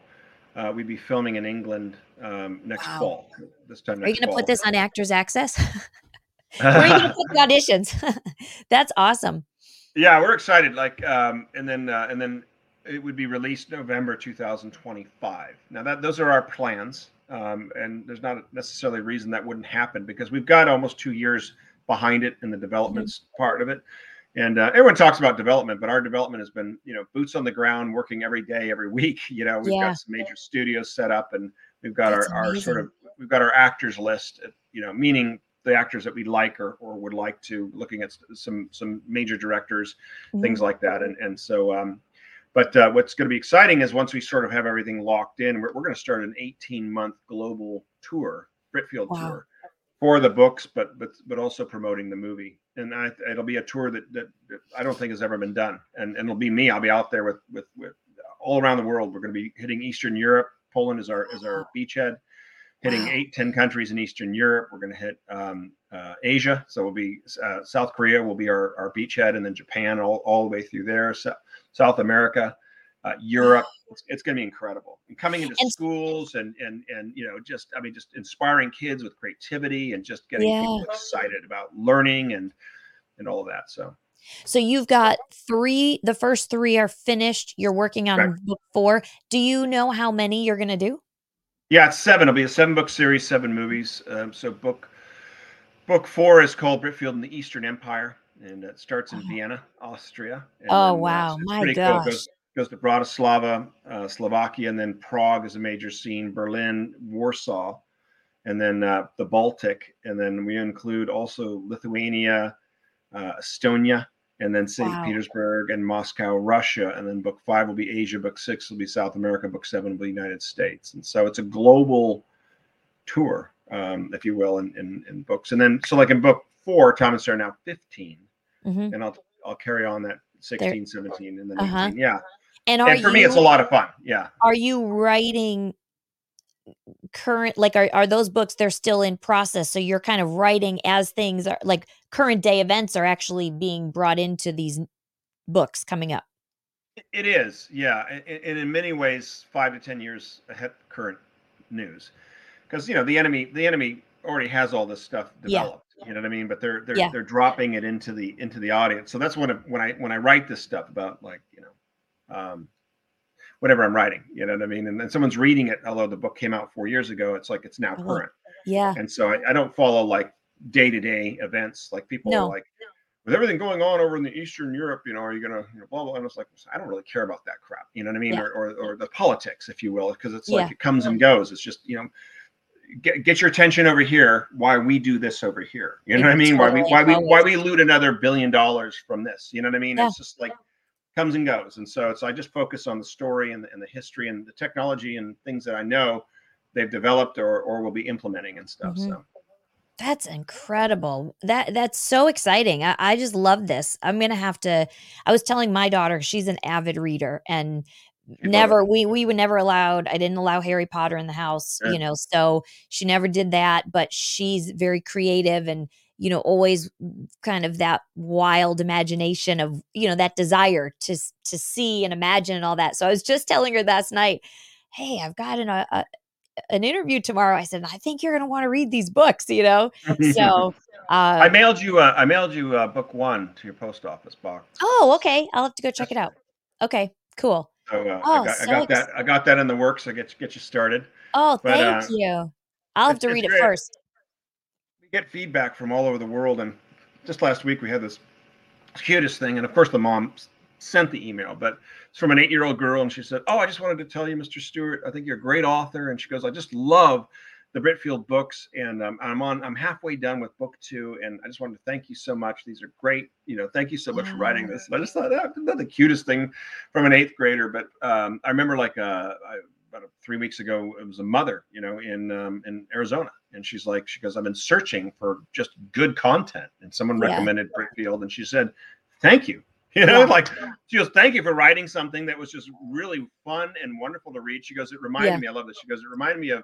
uh, we'd be filming in England um, next wow. fall. This time, are you going to put this on Actors Access? Where are you going to put the auditions? [LAUGHS] That's awesome. Yeah, we're excited. Like, um, and then uh, and then it would be released November 2025. Now that those are our plans, um, and there's not necessarily a reason that wouldn't happen because we've got almost two years behind it in the developments mm-hmm. part of it. And uh, everyone talks about development, but our development has been, you know, boots on the ground, working every day, every [LAUGHS] week. You know, we've yeah. got some major studios set up, and we've got That's our, our sort of we've got our actors list. You know, meaning the actors that we like or, or would like to looking at some some major directors mm-hmm. things like that. And and so um but uh, what's going to be exciting is once we sort of have everything locked in we're, we're going to start an 18 month global tour britfield wow. tour for the books but but but also promoting the movie. And I, it'll be a tour that, that, that i don't think has ever been done. And, and it'll be me. I'll be out there with with with all around the world. We're going to be hitting eastern europe. Poland is our is our beachhead hitting eight, 10 countries in Eastern Europe. We're going to hit um, uh, Asia. So we'll be uh, South Korea will be our, our beachhead, and then Japan all, all the way through there. So, South America, uh, Europe. It's, it's going to be incredible. And coming into and, schools and and and you know just I mean just inspiring kids with creativity and just getting yeah. people excited about learning and and all of that. So. So you've got three. The first three are finished. You're working on right. book four. Do you know how many you're going to do? Yeah, it's seven. It'll be a seven book series, seven movies. Um, so book book four is called Britfield and the Eastern Empire, and it starts in oh. Vienna, Austria. oh then, wow, uh, my gosh! Cool. Goes, goes to Bratislava, uh, Slovakia, and then Prague is a major scene. Berlin, Warsaw, and then uh, the Baltic, and then we include also Lithuania, uh, Estonia, and then St. Wow. Petersburg and Moscow, Russia. And then book five will be Asia, book six will be South America, book seven will be United States. And so it's a global tour, um, if you will, in, in, in, books. And then, so like in book four, Tom and Sarah now 15. Mm-hmm. And I'll, I'll carry on that 16, there. 17, and then uh-huh. 18. Yeah. And, and for you, me, it's a lot of fun. Yeah. Are you writing current like are, are those books they're still in process so you're kind of writing as things are like current day events are actually being brought into these books coming up it is yeah and, in many ways five to ten years ahead current news because you know the enemy the enemy already has all this stuff developed yeah. you know what i mean but they're they're yeah. they're dropping it into the into the audience so that's when when i when i write this stuff about like you know um whatever I'm writing. You know what I mean? And then someone's reading it, although the book came out four years ago, it's like it's now uh-huh. current. Yeah. And so I, I don't follow like day to day events. Like people no. like, with everything going on over in the Eastern Europe, you know, are you gonna, you know, blah blah? And I was like, I don't really care about that crap. You know what I mean? Yeah. Or, or or the politics, if you will, because it's like Yeah. it comes and goes. It's just you know. Get, get your attention over here. Why we do this over here? You know what I mean? Why we why we why we loot another billion dollars from this? You know what I mean? Yeah. It's just like comes and goes. And so it's I just focus on the story and the, and the history and the technology and things that I know they've developed or or will be implementing and stuff. Mhm. So That's incredible. That that's so exciting. I, I just love this. I'm gonna have to. I was telling my daughter she's an avid reader and never we we were never allowed. I didn't allow Harry Potter in the house, Yeah. you know. So she never did that. But she's very creative and you know always kind of that wild imagination of you know that desire to to see and imagine and all that. So I was just telling her last night, hey, I've got an a, a, an interview tomorrow. I said I think you're gonna want to read these books, you know. So. [LAUGHS] Uh, I mailed you. Uh, I mailed you uh, book one to your post office box. Oh, okay. I'll have to go check it out. Okay, cool. So uh, Oh, I got, so I got that. I got that in the works. I get get you started. Oh, But, thank uh, you. I'll have to read it first. We get feedback from all over the world, and just last week we had this cutest thing, and of course the mom sent the email, but it's from an eight-year-old girl, and she said, "Oh, I just wanted to tell you, Mr. Stewart, I think you're a great author." And she goes, "I just love." The Britfield books, and um, I'm on. I'm halfway done with book two, and I just wanted to thank you so much. These are great. You know, thank you so much for writing this. And I just thought that not the cutest thing from an eighth grader, but um, I remember like uh, I, about three weeks ago, it was a mother, you know, in um, in Arizona, and she's like, she goes, I've been searching for just good content, and someone Yeah. recommended Britfield, and she said, thank you. [LAUGHS] You know, Yeah. like she goes, thank you for writing something that was just really fun and wonderful to read. She goes, it reminded Yeah. me, I love this. She goes, it reminded me of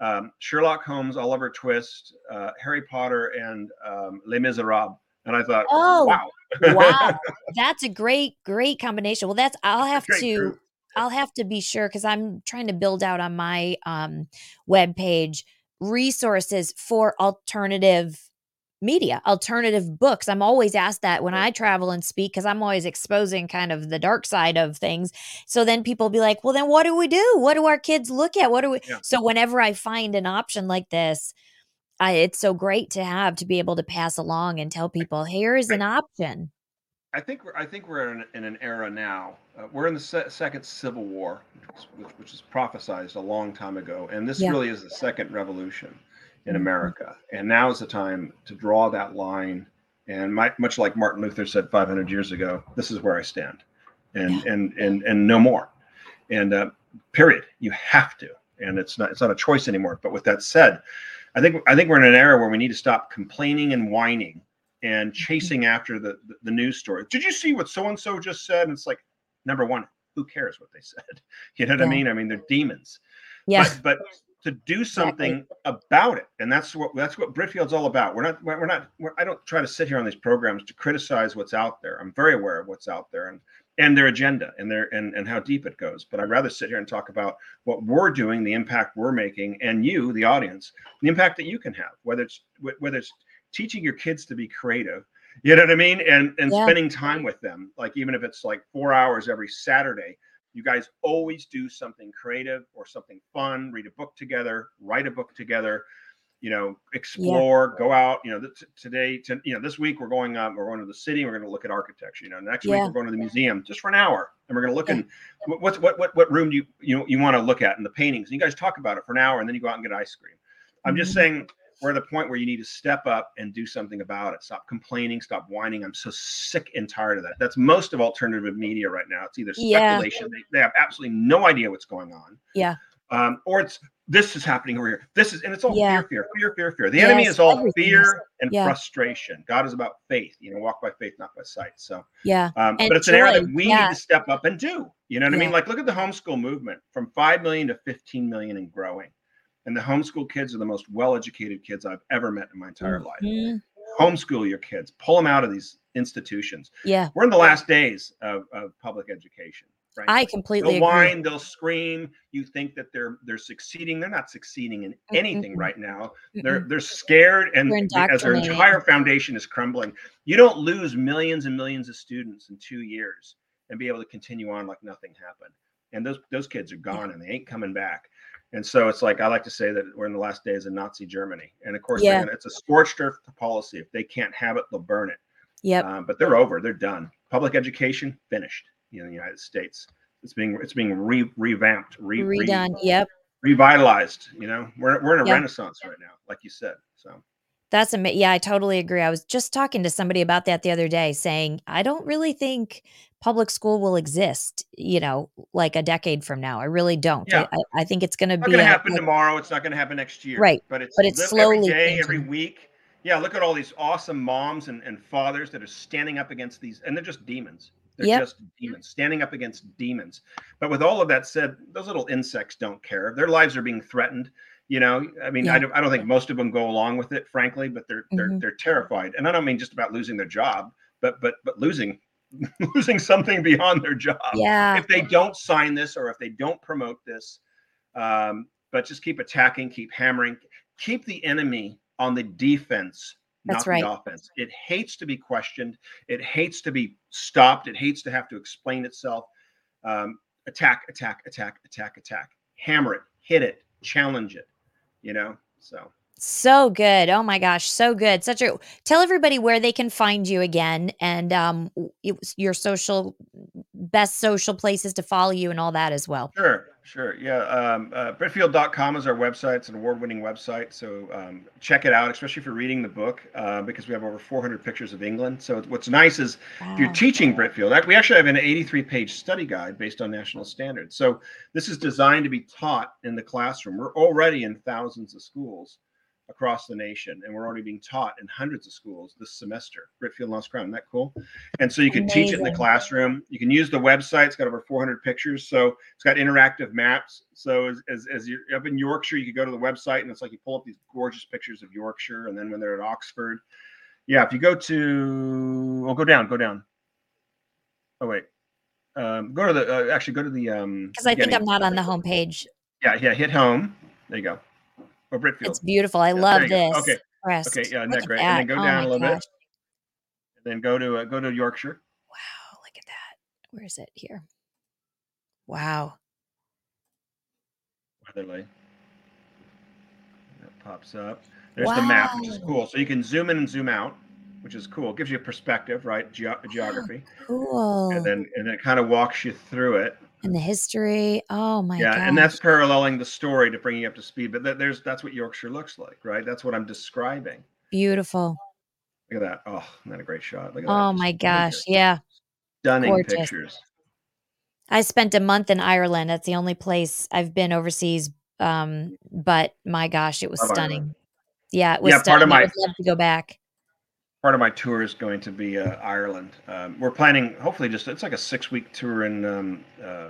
um, Sherlock Holmes, Oliver Twist, uh, Harry Potter, and um, Les Miserables. And I thought, Oh, wow, [LAUGHS] wow. That's a great, great combination. Well, that's I'll have to group. I'll have to be sure because I'm trying to build out on my um web page resources for alternative media, alternative books. I'm always asked that when I travel and speak because I'm always exposing kind of the dark side of things. So then people be like, well, then what do we do? What do our kids look at? What do we? Yeah. So whenever I find an option like this, I, it's so great to have to be able to pass along and tell people, here's an option. I think we're I think we're in, in an era now. Uh, we're in the se- second civil war, which, which was prophesized a long time ago, and this Yeah. really is the second revolution in Mhm. America. And now is the time to draw that line. And my, much like Martin Luther said 500 years ago, this is where I stand, and and and and no more. And uh, period. You have to, and it's not it's not a choice anymore. But with that said, I think I think we're in an era where we need to stop complaining and whining and Mm-hmm. chasing after the, the the news story. Did you see what so and so just said? And it's like, number one, who cares what they [LAUGHS] said? You know what I mean? I mean, they're demons. Yeah. But, but to do something about it, and that's what that's what Britfield's all about. We're not we're we're not. We're, I don't try to sit here on these programs to criticize what's out there. I'm very aware of what's out there and and their agenda and their and and how deep it goes. But I'd rather sit here and talk about what we're doing, the impact we're making, and you, the audience, the impact that you can have. Whether it's whether it's teaching your kids to be creative, you know what I mean, and and Yeah. spending time with them, like even if it's like four hours every Saturday. You guys always do something creative or something fun. Read a book together, write a book together. You know, explore, go out. You know, th- today, to, you know, this week we're going. Um, we're going to the city. We're going to look at architecture. You know, next week we're going to the museum just for an hour, and we're going to look in what what what what, room do you you you want to look at in the paintings. And you guys talk about it for an hour, and then you go out and get ice cream. I'm just Mhm. saying we're at a point where you need to step up and do something about it. Stop complaining, stop whining. I'm so sick and tired of that. That's most of alternative media right now. It's either Yeah. speculation, they, they have absolutely no idea what's going on, Yeah. um, or it's this is happening over here. This is, and it's all Yeah. fear, fear, fear, fear, fear. The enemy is all everything is. fear and Yeah. frustration. God is about faith. You know, walk by faith, not by sight. So, Yeah. um, but it's an area that we yeah. need to step up and do. You know what I mean? Like, look at the homeschool movement from 5 million to 15 million and growing. And the homeschool kids are the most well educated kids I've ever met in my entire life. Mhm. Homeschool your kids, pull them out of these institutions. Yeah. We're in the last days of, of public education. Right? I completely they'll agree. whine, they'll scream. You think that they're they're succeeding. They're not succeeding in anything Mm-mm. right now. They're they're scared, and as their entire foundation is crumbling. You don't lose millions and millions of students in two years and be able to continue on like nothing happened. And those those kids are gone, and they ain't coming back. And so it's like I like to say that we're in the last days of Nazi Germany. And of course, Yeah. gonna, it's a scorched earth policy. If they can't have it, they'll burn it. Yep. Um, but they're over. They're done. Public education finished in the United States. It's being it's being re, revamped, re, redone. Re, yep. Revitalized. You know, we're we're in a yep. renaissance right now, like you said. So. That's amazing. Yeah, I totally agree. I was just talking to somebody about that the other day, saying I don't really think public school will exist. You know, like a decade from now. I really don't. Yeah. I, I think it's going to be. Going to happen tomorrow. It's not going to happen next year. Right. But it's but it's slowly every day, changing. every week. Yeah. Look at all these awesome moms and, and fathers that are standing up against these, and they're just demons. They're Yep. just demons standing up against demons. But with all of that said, those little insects don't care. Their lives are being threatened. You know, I mean, I, don't, I don't think most of them go along with it, frankly. But they're they're Mhm. they're terrified, and I don't mean just about losing their job, but but but losing [LAUGHS] losing something beyond their job Yeah. if they don't sign this or if they don't promote this. Um, but just keep attacking, keep hammering, keep the enemy on the defense, That's not right. the offense. It hates to be questioned. It hates to be stopped. It hates to have to explain itself. Um, attack, attack, attack, attack, attack. Hammer it, hit it, challenge it. You know. So So good. Oh my gosh, so good. Such a tell everybody where they can find you again and um it your social best social places to follow you and all that as well. Sure, sure. Yeah. Um, uh, Britfield.com is our website. It's an award winning website. So um, check it out, especially if you're reading the book, uh, because we have over 400 pictures of England. So what's nice is if you're teaching Britfield, we actually have an 83 page study guide based on national standards. So this is designed to be taught in the classroom. We're already in thousands of schools across the nation, and we're already being taught in hundreds of schools this semester. Britfield Lost Crown, isn't that cool? And so you can teach it in the classroom. You can use the website. It's got over 400 pictures, so it's got interactive maps. So as, as, as you're up in Yorkshire, you could go to the website, and it's like you pull up these gorgeous pictures of Yorkshire, and then when they're at Oxford, yeah. If you go to, oh, go down, go down. Oh wait, um, go to the uh, actually go to the um. Because I think. I'm not on the homepage. Yeah, yeah. Hit home. There you go. Or Britfield. It's beautiful. I Yeah, love this. Okay. Pressed. Okay, yeah, isn't that at great? And then go Oh down a little gosh. bit. And then go to uh, go to Yorkshire. Wow, look at that. Where is it here? Wow. Weatherly. That pops up. There's the map, which is cool. So you can zoom in and zoom out, which is cool. It gives you a perspective, right? Geo- geography. Cool. And then and then it kind of walks you through it. And the history. Oh my yeah, god. and that's paralleling the story to bring you up to speed. But th- there's that's what Yorkshire looks like, right? That's what I'm describing. beautiful. Look at that. Oh, isn't a great shot? Look at. Oh Just my gosh. Yeah. Stunning gorgeous. pictures. I spent a month in Ireland. That's the only place I've been overseas. Um, but my gosh, it was Love Ireland. stunning. Yeah, it was Yeah, part stunning. of I would love to go back. Part of my tour is going to be uh, Ireland. Um, we're planning, hopefully, just it's like a six week tour in um, uh,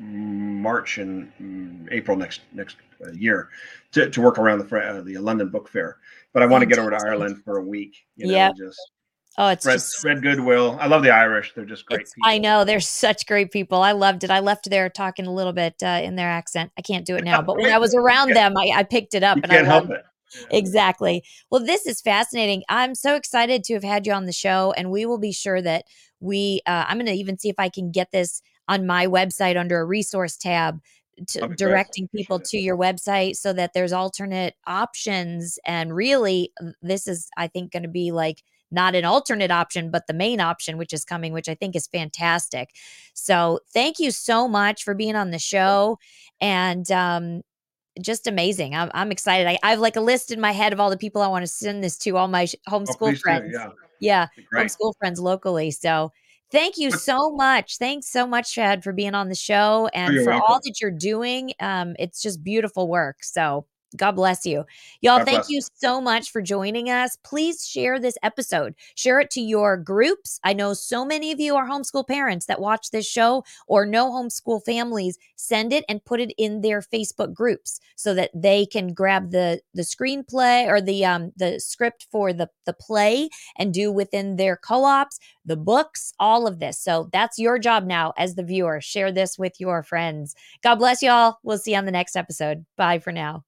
March and mm, April next next uh, year to, to work around the uh, the London Book Fair. But I want to get over to Ireland for a week. You know, Yep. just Oh, it's spread, just spread goodwill. I love the Irish; they're just great people. I know they're such great people. I loved it. I left there talking a little bit uh, in their accent. I can't do it now, but when I was [LAUGHS] around them, I, I picked it up You and I can't help loved Exactly. Well, this is fascinating. I'm so excited to have had you on the show, and we will be sure that we. Uh, I'm going to even see if I can get this on my website under a resource tab, to That'd great. directing people to your website so that there's alternate options. And really, uh, this is, I think, going to be like not an alternate option, but the main option, which is coming, which I think is fantastic. So, thank you so much for being on the show, and um, just amazing. I'm, I'm excited. I, I have like a list in my head of all the people I want to send this to, all my sh- Oh, homeschool do, friends. yeah. Yeah, homeschool friends locally. So thank you so much. Thanks so much, Chad, for being on the show and you're for all that you're doing. Um, it's just beautiful work. So God bless you. Y'all, God thank you so much for joining us. Please share this episode. Share it to your groups. I know so many of you are homeschool parents that watch this show or know homeschool families. Send it and put it in their Facebook groups so that they can grab the the screenplay or the um the script for the the play and do within their co-ops, the books, all of this. So that's your job now as the viewer. Share this with your friends. God bless y'all. We'll see you on the next episode. Bye for now.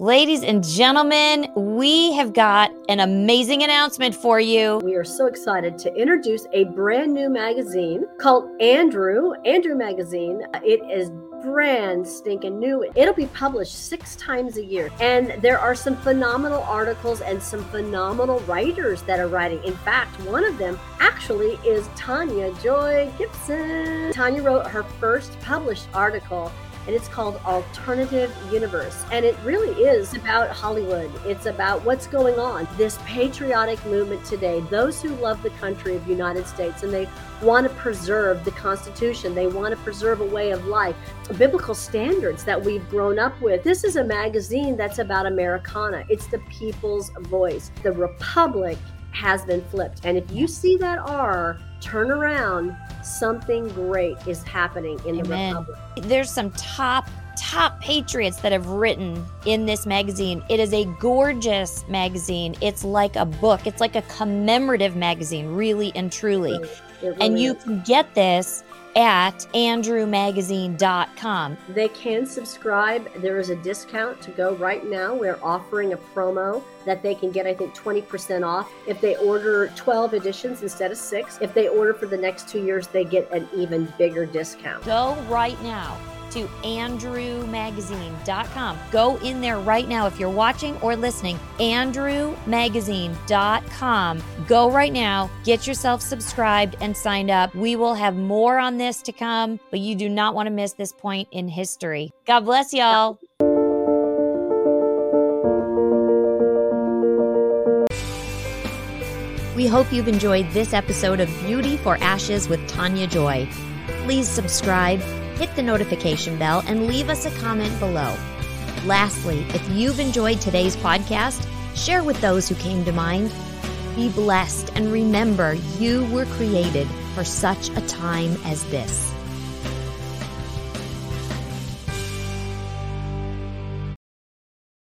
Ladies and gentlemen, we have got an amazing announcement for you. We are so excited to introduce a brand new magazine called Andrew, Andrew Magazine. It is brand stinking new. It'll be published six times a year. And there are some phenomenal articles and some phenomenal writers that are writing. In fact, one of them actually is Tania Joy Gibson. Tania wrote her first published article and it's called Alternative Universe. And it really is about Hollywood. It's about what's going on. This patriotic movement today, those who love the country of United States and they want to preserve the Constitution, they want to preserve a way of life, biblical standards that we've grown up with. This is a magazine that's about Americana. It's the people's voice. The Republic has been flipped. And if you see that R, turn around, something great is happening in Amen. the Republic. There's some top top patriots that have written in this magazine. It is a gorgeous magazine. It's like a book. It's like a commemorative magazine, really and truly. Really and you is. can get this at andrewmagazine.com. They can subscribe. There is a discount to go right now. We're offering a promo that they can get, I think, 20% off. If they order 12 editions instead of six, if they order for the next two years, they get an even bigger discount. Go right now to andrewmagazine.com. Go in there right now if you're watching or listening. andrewmagazine.com. Go right now, get yourself subscribed and signed up. We will have more on this to come, but you do not want to miss this point in history. God bless y'all. We hope you've enjoyed this episode of Beauty for Ashes with Tania Joy. Please subscribe hit the notification bell, and leave us a comment below. Lastly, if you've enjoyed today's podcast, share with those who came to mind. Be blessed and remember you were created for such a time as this.